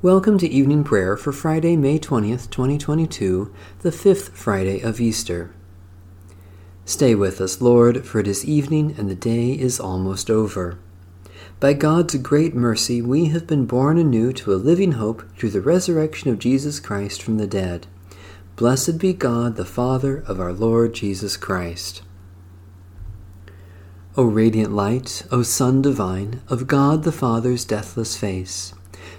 Welcome to evening prayer for Friday, May 20th, 2022, the fifth Friday of Easter. Stay with us, Lord, for it is evening and the day is almost over. By God's great mercy, we have been born anew to a living hope through the resurrection of Jesus Christ from the dead. Blessed be God, the Father of our Lord Jesus Christ. O radiant light, O Sun divine, of God the Father's deathless face,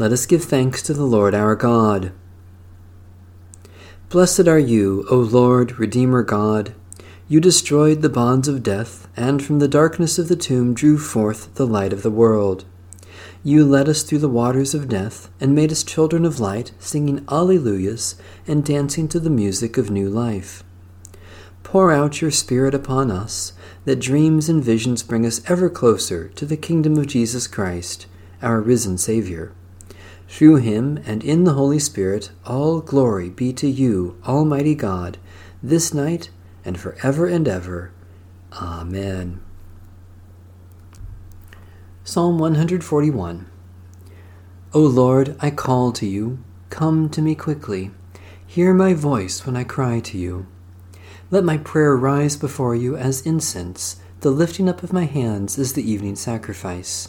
Let us give thanks to the Lord our God. Blessed are you, O Lord, Redeemer God. You destroyed the bonds of death, and from the darkness of the tomb drew forth the light of the world. You led us through the waters of death, and made us children of light, singing Alleluias and dancing to the music of new life. Pour out your Spirit upon us, that dreams and visions bring us ever closer to the kingdom of Jesus Christ, our risen Savior. Through him and in the Holy Spirit, all glory be to you, Almighty God, this night and forever and ever. Amen. Psalm 141 O Lord, I call to you. Come to me quickly. Hear my voice when I cry to you. Let my prayer rise before you as incense, the lifting up of my hands is the evening sacrifice.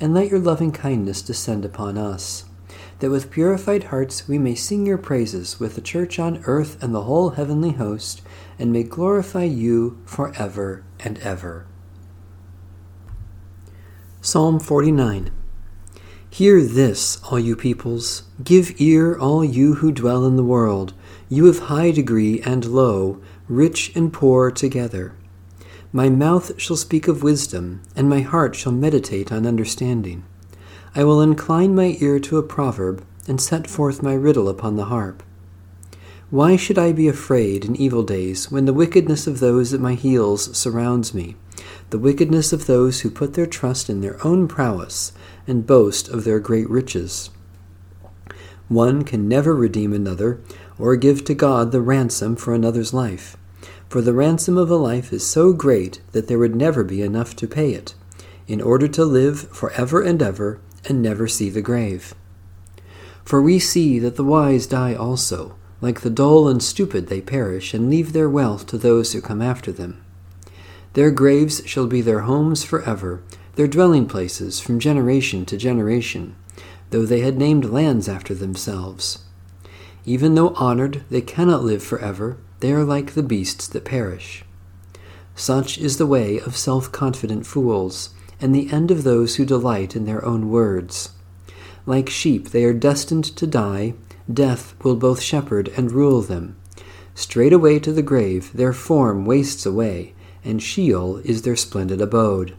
and let your loving kindness descend upon us, that with purified hearts we may sing your praises with the church on earth and the whole heavenly host, and may glorify you for ever and ever. Psalm 49 Hear this, all you peoples. Give ear, all you who dwell in the world, you of high degree and low, rich and poor together. My mouth shall speak of wisdom, and my heart shall meditate on understanding. I will incline my ear to a proverb, and set forth my riddle upon the harp. Why should I be afraid in evil days, when the wickedness of those at my heels surrounds me, the wickedness of those who put their trust in their own prowess, and boast of their great riches? One can never redeem another, or give to God the ransom for another's life. For the ransom of a life is so great that there would never be enough to pay it, in order to live for ever and ever and never see the grave. For we see that the wise die also, like the dull and stupid they perish, and leave their wealth to those who come after them. Their graves shall be their homes for ever, their dwelling places from generation to generation, though they had named lands after themselves. Even though honored, they cannot live for ever, they are like the beasts that perish. Such is the way of self confident fools, and the end of those who delight in their own words. Like sheep, they are destined to die. Death will both shepherd and rule them. Straight away to the grave, their form wastes away, and Sheol is their splendid abode.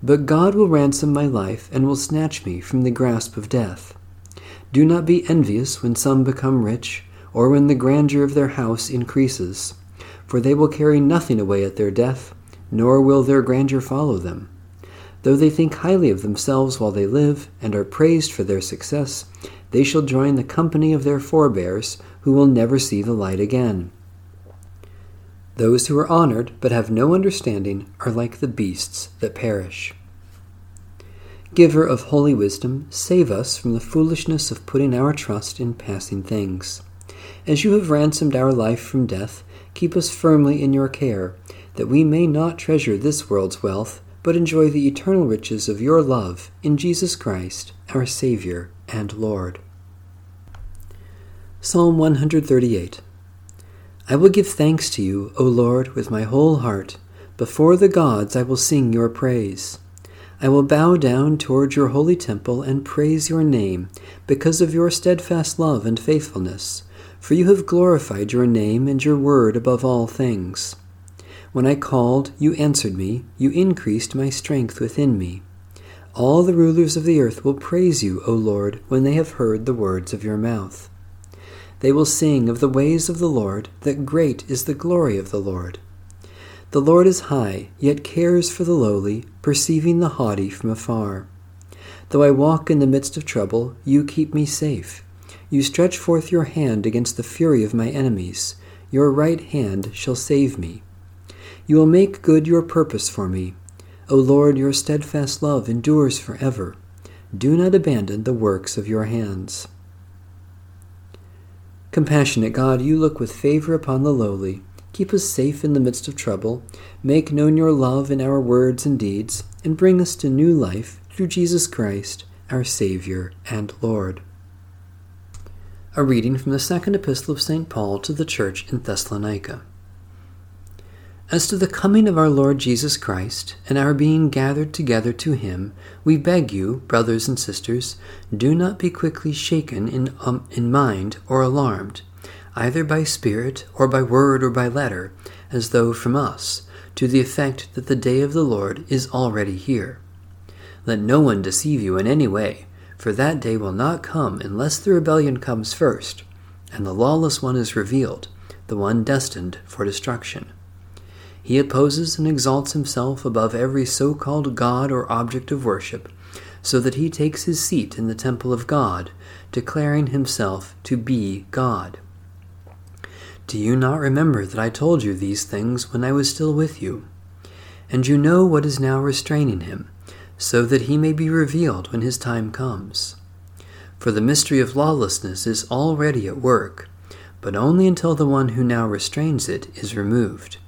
But God will ransom my life and will snatch me from the grasp of death. Do not be envious when some become rich or when the grandeur of their house increases. For they will carry nothing away at their death, nor will their grandeur follow them. Though they think highly of themselves while they live, and are praised for their success, they shall join the company of their forebears, who will never see the light again. Those who are honored but have no understanding are like the beasts that perish. Giver of holy wisdom, save us from the foolishness of putting our trust in passing things. As you have ransomed our life from death, keep us firmly in your care, that we may not treasure this world's wealth, but enjoy the eternal riches of your love in Jesus Christ, our Savior and Lord. Psalm 138 I will give thanks to you, O Lord, with my whole heart. Before the gods I will sing your praise. I will bow down toward your holy temple and praise your name, because of your steadfast love and faithfulness. For you have glorified your name and your word above all things. When I called, you answered me, you increased my strength within me. All the rulers of the earth will praise you, O Lord, when they have heard the words of your mouth. They will sing of the ways of the Lord, that great is the glory of the Lord. The Lord is high, yet cares for the lowly, perceiving the haughty from afar. Though I walk in the midst of trouble, you keep me safe. You stretch forth your hand against the fury of my enemies. Your right hand shall save me. You will make good your purpose for me. O Lord, your steadfast love endures forever. Do not abandon the works of your hands. Compassionate God, you look with favor upon the lowly. Keep us safe in the midst of trouble. Make known your love in our words and deeds, and bring us to new life through Jesus Christ, our Savior and Lord. A reading from the second epistle of St. Paul to the church in Thessalonica. As to the coming of our Lord Jesus Christ and our being gathered together to him, we beg you, brothers and sisters, do not be quickly shaken in, um, in mind or alarmed, either by spirit or by word or by letter, as though from us, to the effect that the day of the Lord is already here. Let no one deceive you in any way for that day will not come unless the rebellion comes first, and the lawless one is revealed, the one destined for destruction. He opposes and exalts himself above every so called God or object of worship, so that he takes his seat in the temple of God, declaring himself to be God. Do you not remember that I told you these things when I was still with you? And you know what is now restraining him so that he may be revealed when his time comes. For the mystery of lawlessness is already at work, but only until the one who now restrains it is removed.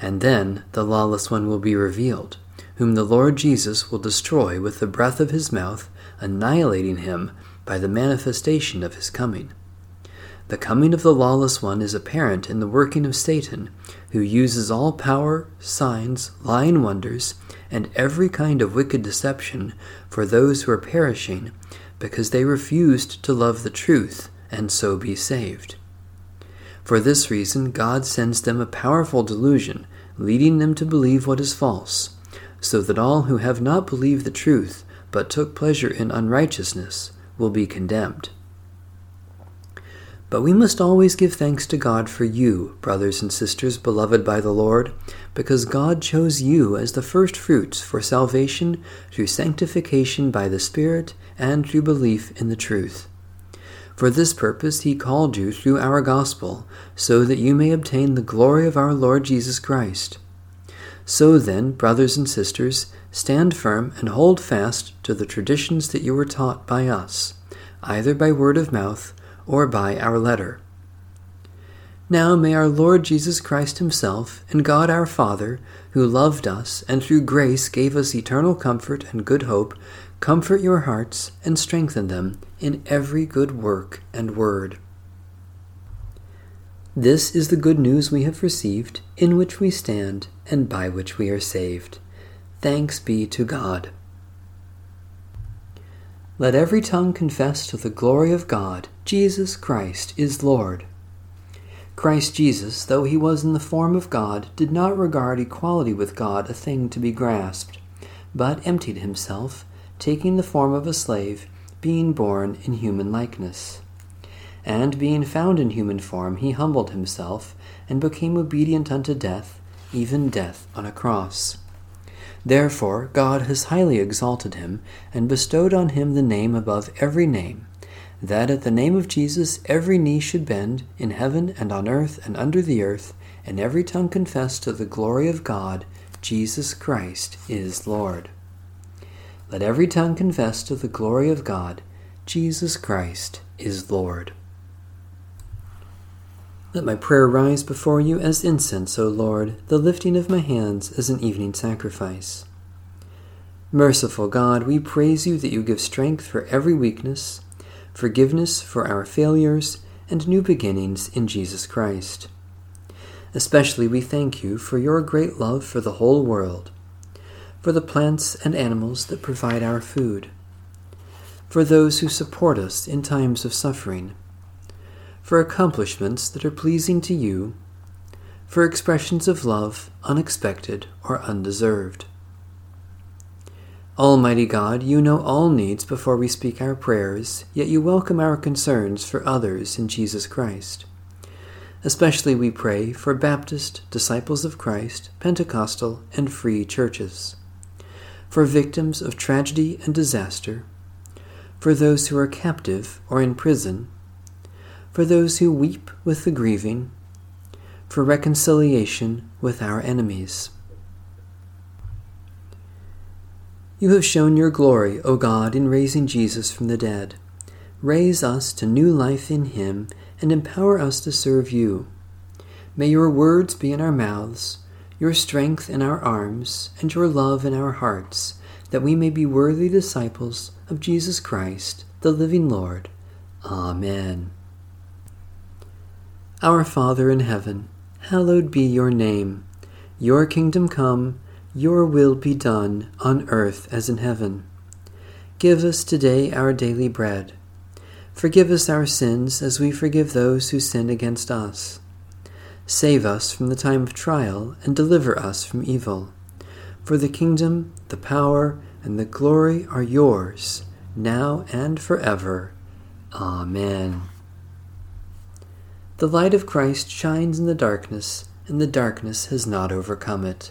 And then the lawless one will be revealed, whom the Lord Jesus will destroy with the breath of his mouth, annihilating him by the manifestation of his coming. The coming of the lawless one is apparent in the working of Satan, who uses all power, signs, lying wonders, and every kind of wicked deception for those who are perishing, because they refused to love the truth and so be saved. For this reason, God sends them a powerful delusion, leading them to believe what is false, so that all who have not believed the truth, but took pleasure in unrighteousness, will be condemned. But we must always give thanks to God for you, brothers and sisters beloved by the Lord, because God chose you as the first fruits for salvation through sanctification by the Spirit and through belief in the truth. For this purpose he called you through our gospel, so that you may obtain the glory of our Lord Jesus Christ. So then, brothers and sisters, stand firm and hold fast to the traditions that you were taught by us, either by word of mouth or by our letter. Now may our Lord Jesus Christ Himself and God our Father, who loved us and through grace gave us eternal comfort and good hope, comfort your hearts and strengthen them in every good work and word. This is the good news we have received, in which we stand, and by which we are saved. Thanks be to God. Let every tongue confess to the glory of God, Jesus Christ is Lord. Christ Jesus, though he was in the form of God, did not regard equality with God a thing to be grasped, but emptied himself, taking the form of a slave, being born in human likeness. And being found in human form, he humbled himself, and became obedient unto death, even death on a cross. Therefore God has highly exalted him, and bestowed on him the name above every name, that at the name of Jesus every knee should bend, in heaven and on earth and under the earth, and every tongue confess to the glory of God, Jesus Christ is Lord. Let every tongue confess to the glory of God, Jesus Christ is Lord. Let my prayer rise before you as incense, O Lord, the lifting of my hands as an evening sacrifice. Merciful God, we praise you that you give strength for every weakness, forgiveness for our failures, and new beginnings in Jesus Christ. Especially we thank you for your great love for the whole world, for the plants and animals that provide our food, for those who support us in times of suffering for accomplishments that are pleasing to you, for expressions of love unexpected or undeserved. Almighty God, you know all needs before we speak our prayers, yet you welcome our concerns for others in Jesus Christ. Especially we pray for Baptist, Disciples of Christ, Pentecostal, and free churches, for victims of tragedy and disaster, for those who are captive or in prison, for those who weep with the grieving, for reconciliation with our enemies. You have shown your glory, O God, in raising Jesus from the dead. Raise us to new life in him and empower us to serve you. May your words be in our mouths, your strength in our arms, and your love in our hearts, that we may be worthy disciples of Jesus Christ, the living Lord. Amen. Our Father in heaven, hallowed be your name. Your kingdom come, your will be done, on earth as in heaven. Give us today our daily bread. Forgive us our sins as we forgive those who sin against us. Save us from the time of trial and deliver us from evil. For the kingdom, the power, and the glory are yours, now and forever. Amen. The light of Christ shines in the darkness, and the darkness has not overcome it.